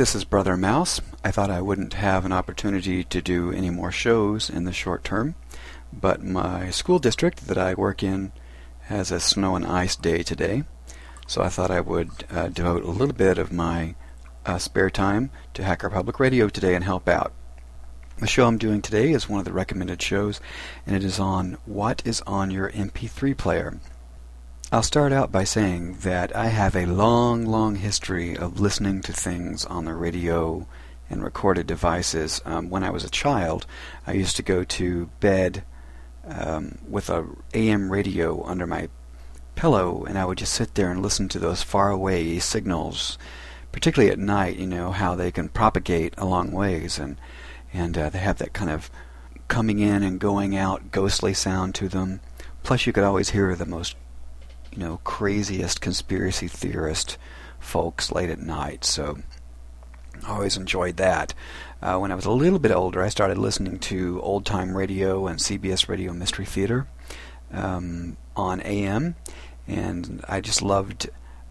This is Brother Mouse. I thought I wouldn't have an opportunity to do any more shows in the short term, but my school district that I work in has a snow and ice day today, so I thought I would uh, devote a little bit of my uh, spare time to Hacker Public Radio today and help out. The show I'm doing today is one of the recommended shows, and it is on what is on your MP3 player. I'll start out by saying that I have a long, long history of listening to things on the radio and recorded devices. Um, when I was a child, I used to go to bed um, with a AM radio under my pillow, and I would just sit there and listen to those faraway signals, particularly at night. You know how they can propagate a long ways, and and uh, they have that kind of coming in and going out ghostly sound to them. Plus, you could always hear the most you know, craziest conspiracy theorist folks late at night. So I always enjoyed that. Uh, when I was a little bit older, I started listening to old time radio and CBS Radio Mystery Theater um, on AM, and I just loved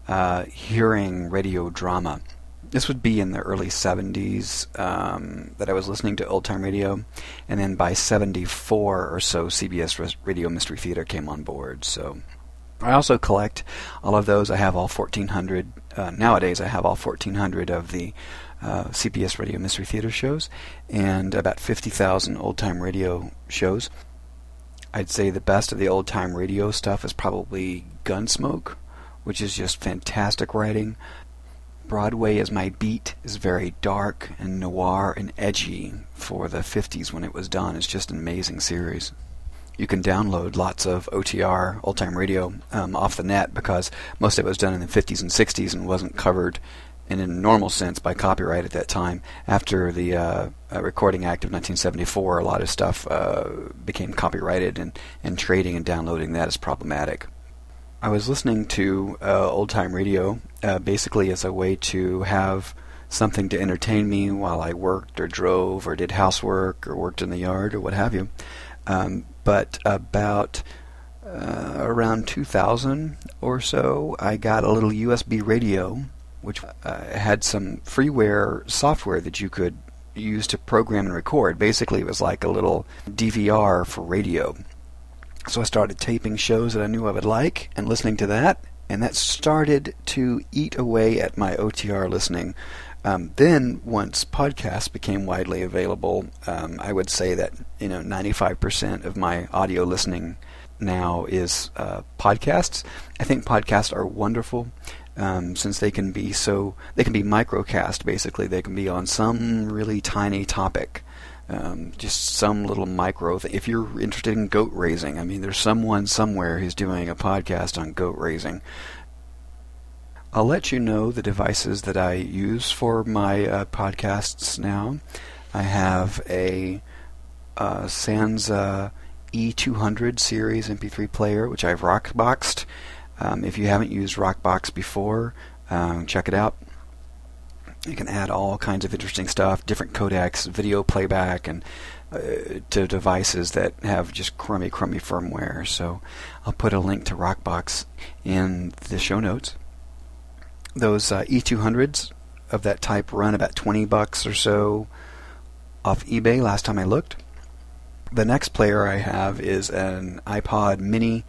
uh, hearing radio drama. This would be in the early 70s um, that I was listening to old time radio, and then by 74 or so, CBS Radio Mystery Theater came on board. So I also collect all of those. I have all 1,400. Uh, nowadays, I have all 1,400 of the uh, CBS Radio Mystery Theater shows and about 50,000 old time radio shows. I'd say the best of the old time radio stuff is probably Gunsmoke, which is just fantastic writing. Broadway is my beat is very dark and noir and edgy for the 50s when it was done. It's just an amazing series you can download lots of OTR, old time radio, um, off the net because most of it was done in the 50s and 60s and wasn't covered in a normal sense by copyright at that time. After the uh, uh, Recording Act of 1974, a lot of stuff uh, became copyrighted, and, and trading and downloading that is problematic. I was listening to uh, old time radio uh, basically as a way to have something to entertain me while I worked or drove or did housework or worked in the yard or what have you. Um, but about uh, around 2000 or so, I got a little USB radio, which uh, had some freeware software that you could use to program and record. Basically, it was like a little DVR for radio. So I started taping shows that I knew I would like and listening to that, and that started to eat away at my OTR listening. Um, then, once podcasts became widely available, um, I would say that you know 95% of my audio listening now is uh, podcasts. I think podcasts are wonderful um, since they can be so they can be microcast. Basically, they can be on some really tiny topic. Um, just some little micro. If you're interested in goat raising, I mean, there's someone somewhere who's doing a podcast on goat raising. I'll let you know the devices that I use for my uh, podcasts now. I have a uh, Sansa E200 series MP3 player, which I've rockboxed. Um, if you haven't used Rockbox before, um, check it out. You can add all kinds of interesting stuff, different codecs, video playback, and uh, to devices that have just crummy, crummy firmware. So I'll put a link to Rockbox in the show notes those uh, E200s of that type run about 20 bucks or so off eBay last time I looked. The next player I have is an iPod Mini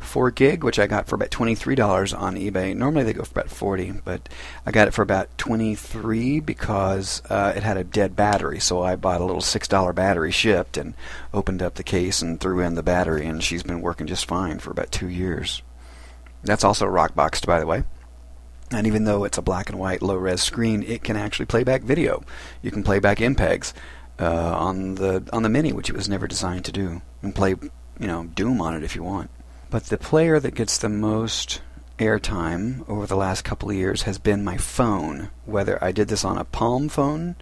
4 gig, which I got for about $23 on eBay. Normally they go for about 40, but I got it for about 23 because uh, it had a dead battery. So I bought a little $6 battery shipped and opened up the case and threw in the battery, and she's been working just fine for about two years. That's also rock boxed, by the way. And even though it's a black and white low res screen, it can actually play back video. You can play back MPEGs uh, on the on the Mini, which it was never designed to do, and play you know Doom on it if you want. But the player that gets the most airtime over the last couple of years has been my phone. Whether I did this on a Palm phone,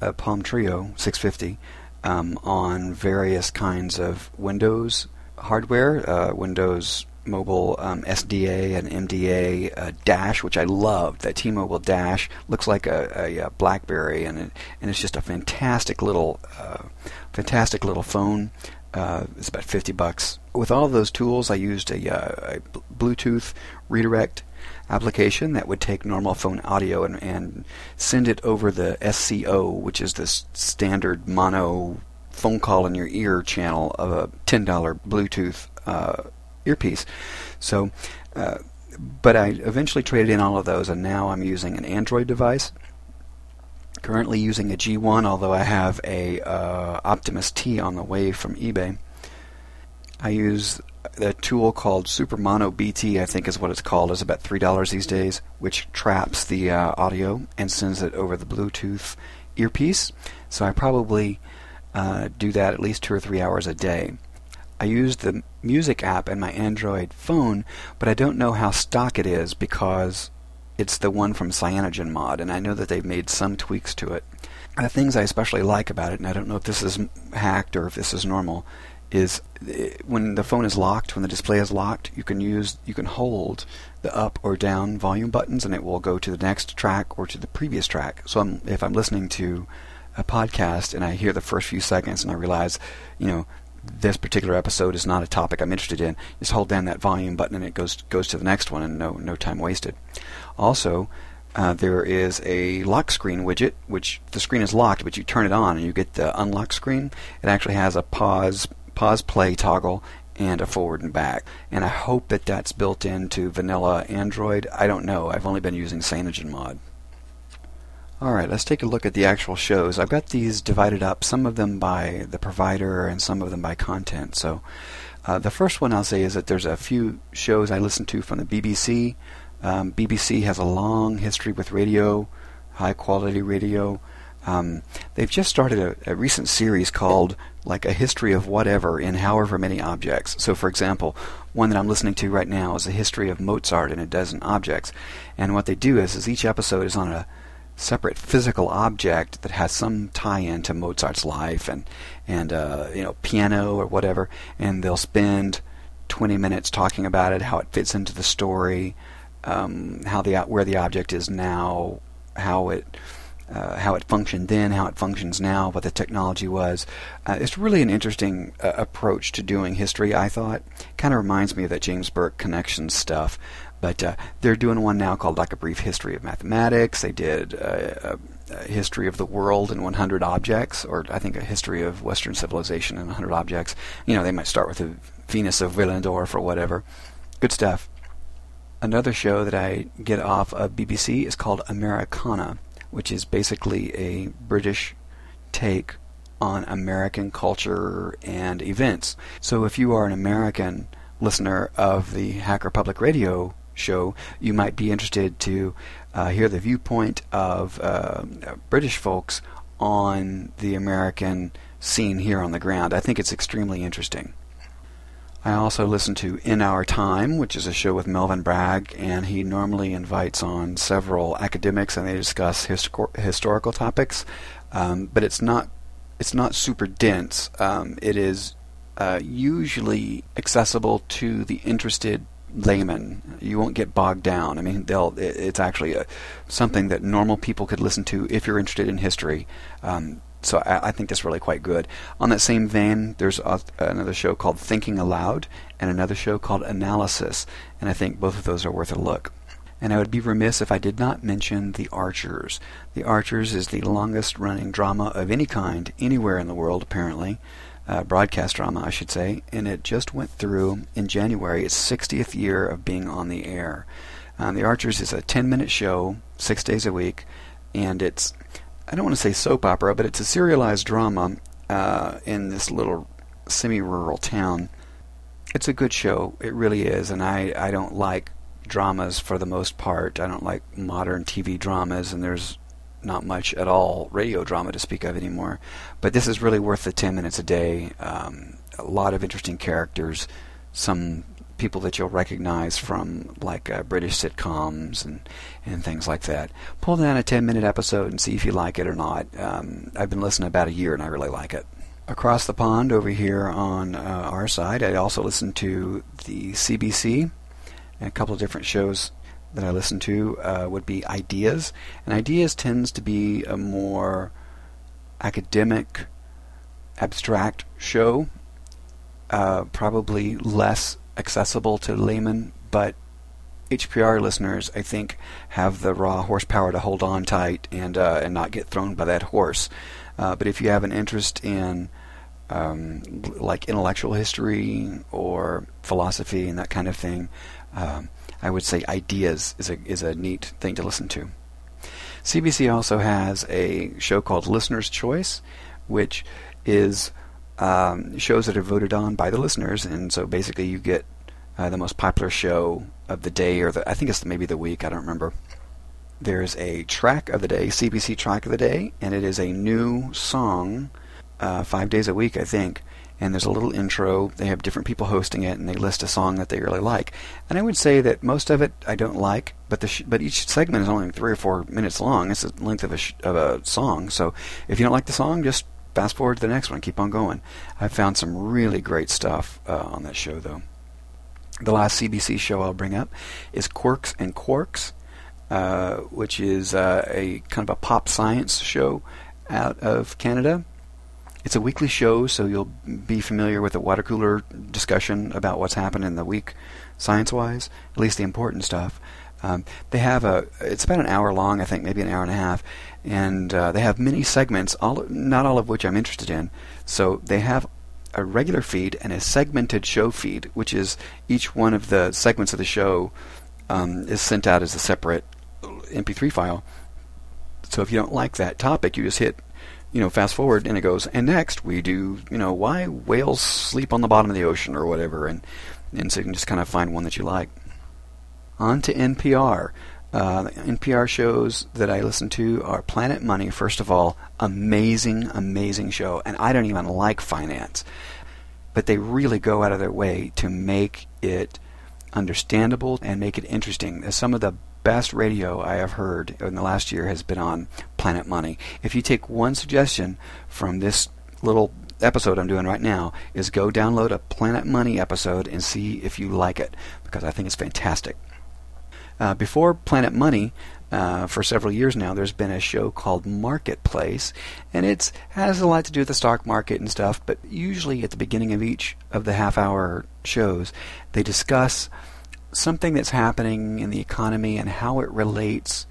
a Palm Treo 650, um, on various kinds of Windows hardware, uh, Windows Mobile um, SDA and MDA uh, Dash, which I loved. That T-Mobile Dash looks like a, a, BlackBerry, and it, and it's just a fantastic little, uh, fantastic little phone. Uh, it's about 50 bucks. With all those tools, I used a, uh, a Bluetooth redirect application that would take normal phone audio and, and send it over the SCO, which is the standard mono phone call in your ear channel of a $10 Bluetooth uh, earpiece. So, uh, but I eventually traded in all of those, and now I'm using an Android device. Currently using a G1, although I have a uh, Optimus T on the way from eBay. I use a tool called Super Mono BT, I think is what it's called. It's about three dollars these days, which traps the uh, audio and sends it over the Bluetooth earpiece. So I probably uh, do that at least two or three hours a day. I use the music app in my Android phone, but I don't know how stock it is because it's the one from CyanogenMod, and I know that they've made some tweaks to it. The things I especially like about it, and I don't know if this is hacked or if this is normal, is eh, when the phone is locked, when the display is locked, you can use you can hold the up or down volume buttons, and it will go to the next track or to the previous track. So I'm, if I'm listening to a podcast and I hear the first few seconds and I realize, you know, this particular episode is not a topic I'm interested in, just hold down that volume button and it goes goes to the next one, and no no time wasted. Also. Uh, there is a lock screen widget, which the screen is locked, but you turn it on and you get the unlock screen. It actually has a pause pause play toggle and a forward and back. And I hope that that's built into vanilla Android. I don't know. I've only been using CyanogenMod. Alright, let's take a look at the actual shows. I've got these divided up, some of them by the provider and some of them by content. So uh, the first one I'll say is that there's a few shows I listen to from the BBC. Um, BBC has a long history with radio, high quality radio. Um, they've just started a, a, recent series called like a history of whatever in however many objects. So, for example, one that I'm listening to right now is a history of Mozart in a dozen objects. And what they do is, is each episode is on a separate physical object that has some tie-in to Mozart's life and and uh, you know piano or whatever, and they'll spend 20 minutes talking about it, how it fits into the story, um, how the where the object is now, how it uh, how it functioned then, how it functions now, what the technology was. Uh, it's really an interesting uh, approach to doing history, I thought. Kind of reminds me of that James Burke Connections stuff. But uh, they're doing one now called like a brief history of mathematics. They did uh, a, history of the world in 100 objects, or I think a history of Western civilization in 100 objects. You know, they might start with the Venus of Willendorf or whatever. Good stuff. Another show that I get off of BBC is called Americana which is basically a British take on American culture and events. So if you are an American listener of the Hacker Public Radio show, you might be interested to uh, hear the viewpoint of uh, British folks on the American scene here on the ground. I think it's extremely interesting. I also listen to In Our Time, which is a show with Melvin Bragg, and he normally invites on several academics and they discuss histor- historical topics. Um, but it's not it's not super dense. Um, it is uh, usually accessible to the interested layman. You won't get bogged down. I mean, they'll. It's actually a, something that normal people could listen to if you're interested in history. Um, so I, I, think that's really quite good. On that same vein, there's a, another show called Thinking Aloud and another show called Analysis, and I think both of those are worth a look. And I would be remiss if I did not mention The Archers. The Archers is the longest running drama of any kind anywhere in the world, apparently. Uh, broadcast drama, I should say, and it just went through in January its 60th year of being on the air. Um, the Archers is a 10 minute show, six days a week, and it's I don't want to say soap opera, but it's a serialized drama uh, in this little semi-rural town. It's a good show, it really is, and I I don't like dramas for the most part. I don't like modern TV dramas, and there's not much at all radio drama to speak of anymore. But this is really worth the 10 minutes a day. Um, a lot of interesting characters, some people that you'll recognize from like uh, British sitcoms and and things like that. Pull down a 10 minute episode and see if you like it or not. Um, I've been listening about a year and I really like it. Across the pond over here on uh, our side, I also listen to the CBC and a couple of different shows that I listen to uh, would be Ideas, and Ideas tends to be a more academic, abstract show, uh, probably less accessible to laymen, but HPR listeners, I think, have the raw horsepower to hold on tight and uh, and not get thrown by that horse. Uh, but if you have an interest in um, like intellectual history or philosophy and that kind of thing, um, I would say ideas is a is a neat thing to listen to. CBC also has a show called Listener's Choice, which is um, shows that are voted on by the listeners, and so basically you get uh, the most popular show of the day, or the, I think it's maybe the week. I don't remember. There's a track of the day, CBC track of the day, and it is a new song, uh, five days a week, I think. And there's a little intro. They have different people hosting it, and they list a song that they really like. And I would say that most of it I don't like, but the sh- but each segment is only three or four minutes long. It's the length of a sh- of a song. So if you don't like the song, just fast forward to the next one. Keep on going. I've found some really great stuff uh, on that show, though. The last CBC show I'll bring up is Quirks and Quarks, uh, which is uh, a kind of a pop science show out of Canada. It's a weekly show, so you'll be familiar with the water cooler discussion about what's happened in the week, science-wise, at least the important stuff. Um, they have a. It's about an hour long, I think, maybe an hour and a half, and uh, they have many segments, all not all of which I'm interested in. So they have a regular feed and a segmented show feed, which is each one of the segments of the show um, is sent out as a separate MP3 file. So if you don't like that topic, you just hit, you know, fast forward, and it goes. And next we do, you know, why whales sleep on the bottom of the ocean or whatever, and and so you can just kind of find one that you like. On to NPR. Uh, NPR shows that I listen to are Planet Money, first of all, amazing, amazing show. And I don't even like finance, but they really go out of their way to make it understandable and make it interesting. Some of the best radio I have heard in the last year has been on Planet Money. If you take one suggestion from this little episode I'm doing right now, is go download a Planet Money episode and see if you like it because I think it's fantastic. Uh, before Planet Money, uh, for several years now, there's been a show called Marketplace, and it has a lot to do with the stock market and stuff. But usually, at the beginning of each of the half-hour shows, they discuss something that's happening in the economy and how it relates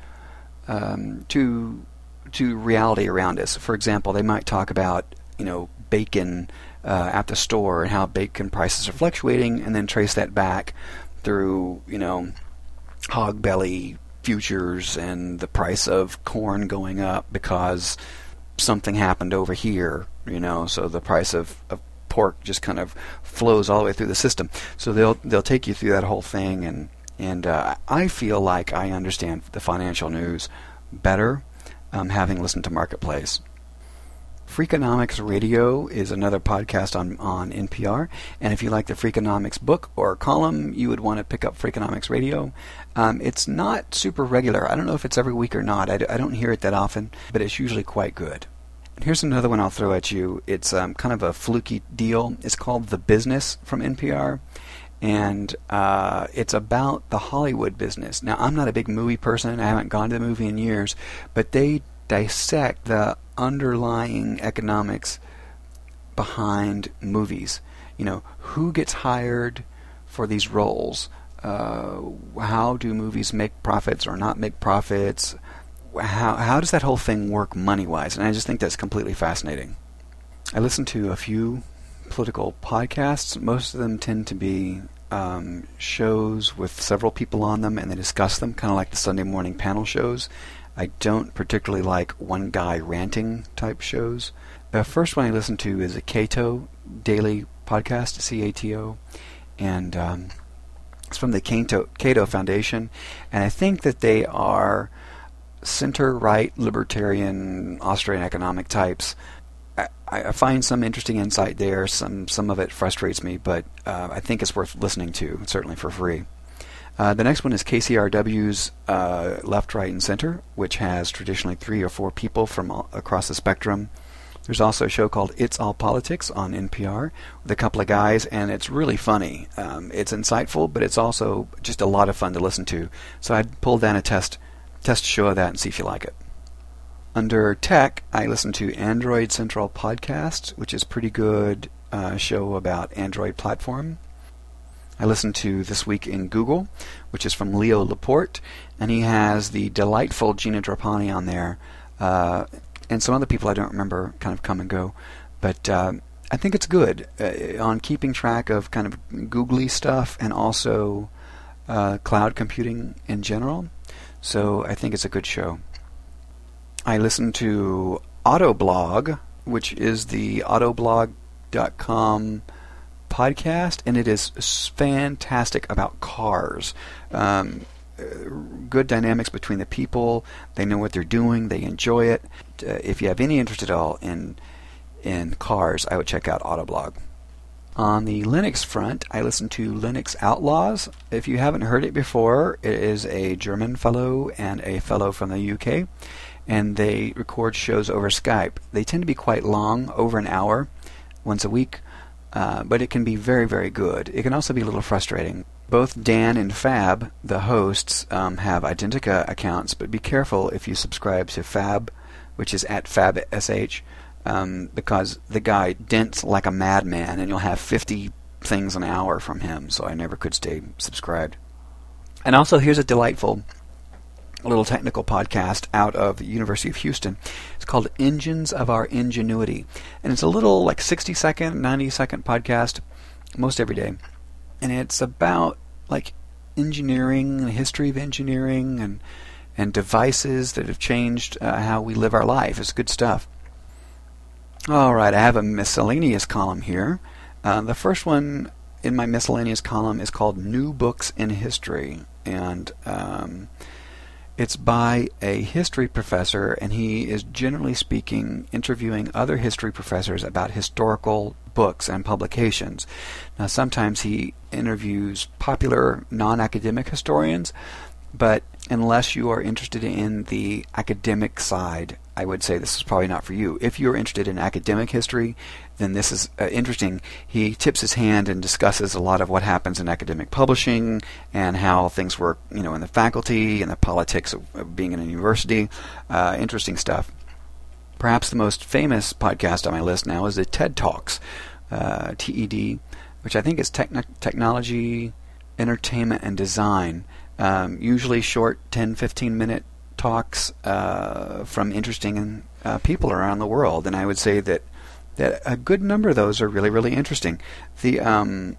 um, to to reality around us. For example, they might talk about you know bacon uh, at the store and how bacon prices are fluctuating, and then trace that back through you know hog belly futures and the price of corn going up because something happened over here, you know, so the price of, of pork just kind of flows all the way through the system. So they'll they'll take you through that whole thing and and uh, I feel like I understand the financial news better um, having listened to Marketplace. Freakonomics Radio is another podcast on, on NPR. And if you like the Freakonomics book or column, you would want to pick up Freakonomics Radio. Um, it's not super regular. I don't know if it's every week or not. I d- I don't hear it that often, but it's usually quite good. Here's another one I'll throw at you. It's um, kind of a fluky deal. It's called The Business from NPR. And uh, it's about the Hollywood business. Now, I'm not a big movie person. I haven't gone to the movie in years, but they dissect the underlying economics behind movies. You know, who gets hired for these roles? Uh, how do movies make profits or not make profits? How how does that whole thing work money wise? And I just think that's completely fascinating. I listen to a few political podcasts. Most of them tend to be um, shows with several people on them, and they discuss them, kind of like the Sunday morning panel shows. I don't particularly like one guy ranting type shows. The first one I listen to is a Cato daily podcast, C A T O, and um, it's from the Cato, Cato Foundation, and I think that they are center right libertarian Austrian economic types. I, I, find some interesting insight there. Some some of it frustrates me, but uh, I think it's worth listening to, certainly for free. Uh, the next one is KCRW's uh, Left, Right, and Center, which has traditionally three or four people from all, across the spectrum. There's also a show called It's All Politics on NPR with a couple of guys, and it's really funny. Um, it's insightful, but it's also just a lot of fun to listen to. So I'd pull down a test test show of that and see if you like it. Under tech, I listen to Android Central Podcast, which is pretty good uh, show about Android platform. I listen to This Week in Google, which is from Leo Laporte, and he has the delightful Gina Trapani on there, uh, and some other people I don't remember kind of come and go. But uh, I think it's good uh, on keeping track of kind of googly stuff and also uh, cloud computing in general. So I think it's a good show. I listen to Autoblog, which is the autoblog.com podcast, and it is fantastic about cars. Um, good dynamics between the people. They know what they're doing. They enjoy it. Uh, if you have any interest at all in in cars, I would check out Autoblog. On the Linux front, I listen to Linux Outlaws. If you haven't heard it before, it is a German fellow and a fellow from the UK, and they record shows over Skype. They tend to be quite long, over an hour, once a week, uh, but it can be very, very good. It can also be a little frustrating. Both Dan and Fab, the hosts, um, have Identica accounts, but be careful if you subscribe to Fab, which is at FabSH um, because the guy dents like a madman, and you'll have 50 things an hour from him. So I never could stay subscribed. And also, here's a delightful little technical podcast out of the University of Houston. It's called Engines of Our Ingenuity, and it's a little like 60 second, 90 second podcast, most every day, and it's about like engineering, the history of engineering, and and devices that have changed uh, how we live our life. It's good stuff. All right, I have a miscellaneous column here. Uh, the first one in my miscellaneous column is called New Books in History, and um, it's by a history professor, and he is generally speaking interviewing other history professors about historical books and publications. Now, sometimes he interviews popular non academic historians, but unless you are interested in the academic side, I would say this is probably not for you. If you're interested in academic history, then this is uh, interesting. He tips his hand and discusses a lot of what happens in academic publishing and how things work, you know, in the faculty and the politics of, of being in a university. Uh, interesting stuff. Perhaps the most famous podcast on my list now is the TED Talks, uh, TED, which I think is techn- technology, entertainment, and design. Um, usually short 10 15 minute talks uh, from interesting uh, people around the world, and I would say that that a good number of those are really really interesting. The um,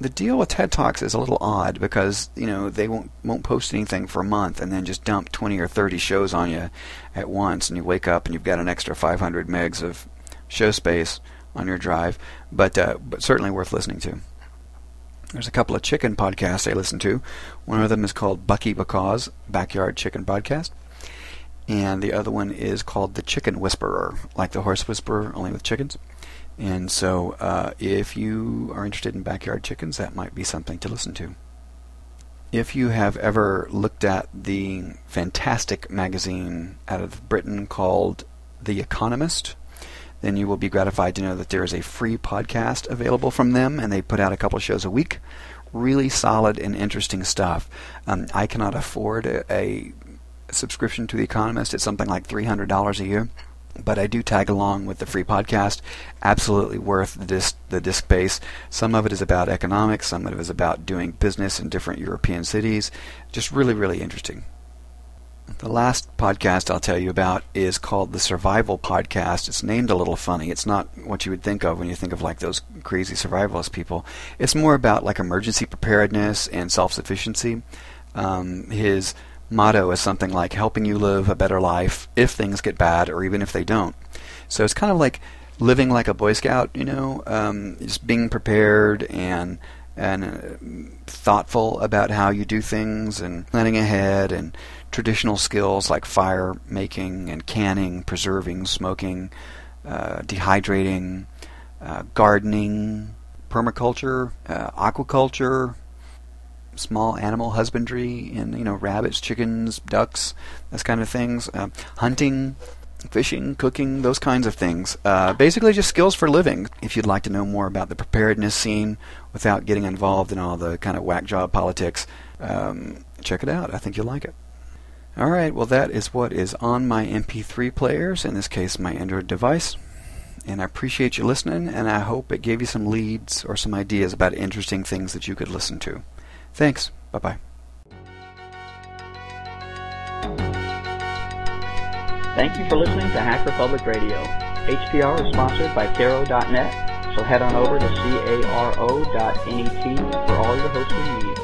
the deal with TED Talks is a little odd because you know they won't won't post anything for a month and then just dump 20 or 30 shows on you at once, and you wake up and you've got an extra 500 megs of show space on your drive, but uh, but certainly worth listening to. There's a couple of chicken podcasts I listen to. One of them is called Bucky Because Backyard Chicken Podcast, and the other one is called The Chicken Whisperer, like the horse whisperer, only with chickens. And so, uh, if you are interested in backyard chickens, that might be something to listen to. If you have ever looked at the fantastic magazine out of Britain called The Economist, then you will be gratified to know that there is a free podcast available from them, and they put out a couple shows a week. Really solid and interesting stuff. Um, I cannot afford a, a subscription to The Economist. It's something like $300 a year but I do tag along with the free podcast. Absolutely worth the disc, the disc base. Some of it is about economics, some of it is about doing business in different European cities. Just really, really interesting. The last podcast I'll tell you about is called the Survival Podcast. It's named a little funny. It's not what you would think of when you think of like those crazy survivalist people. It's more about like emergency preparedness and self-sufficiency. Um, his motto is something like helping you live a better life if things get bad or even if they don't. So it's kind of like living like a Boy Scout, you know, um, just being prepared and and uh, thoughtful about how you do things and planning ahead and traditional skills like fire making and canning, preserving, smoking, uh, dehydrating, uh, gardening, permaculture, uh, aquaculture, small animal husbandry, and you know rabbits, chickens, ducks, those kind of things, uh, hunting. Fishing, cooking, those kinds of things. Uh, basically, just skills for living. If you'd like to know more about the preparedness scene without getting involved in all the kind of whack job politics, um, check it out. I think you'll like it. Alright, well, that is what is on my MP3 players, in this case, my Android device. And I appreciate you listening, and I hope it gave you some leads or some ideas about interesting things that you could listen to. Thanks. Bye bye. Thank you for listening to Hacker Public Radio. HPR is sponsored by Caro.net, so head on over to caro.net for all your hosting needs.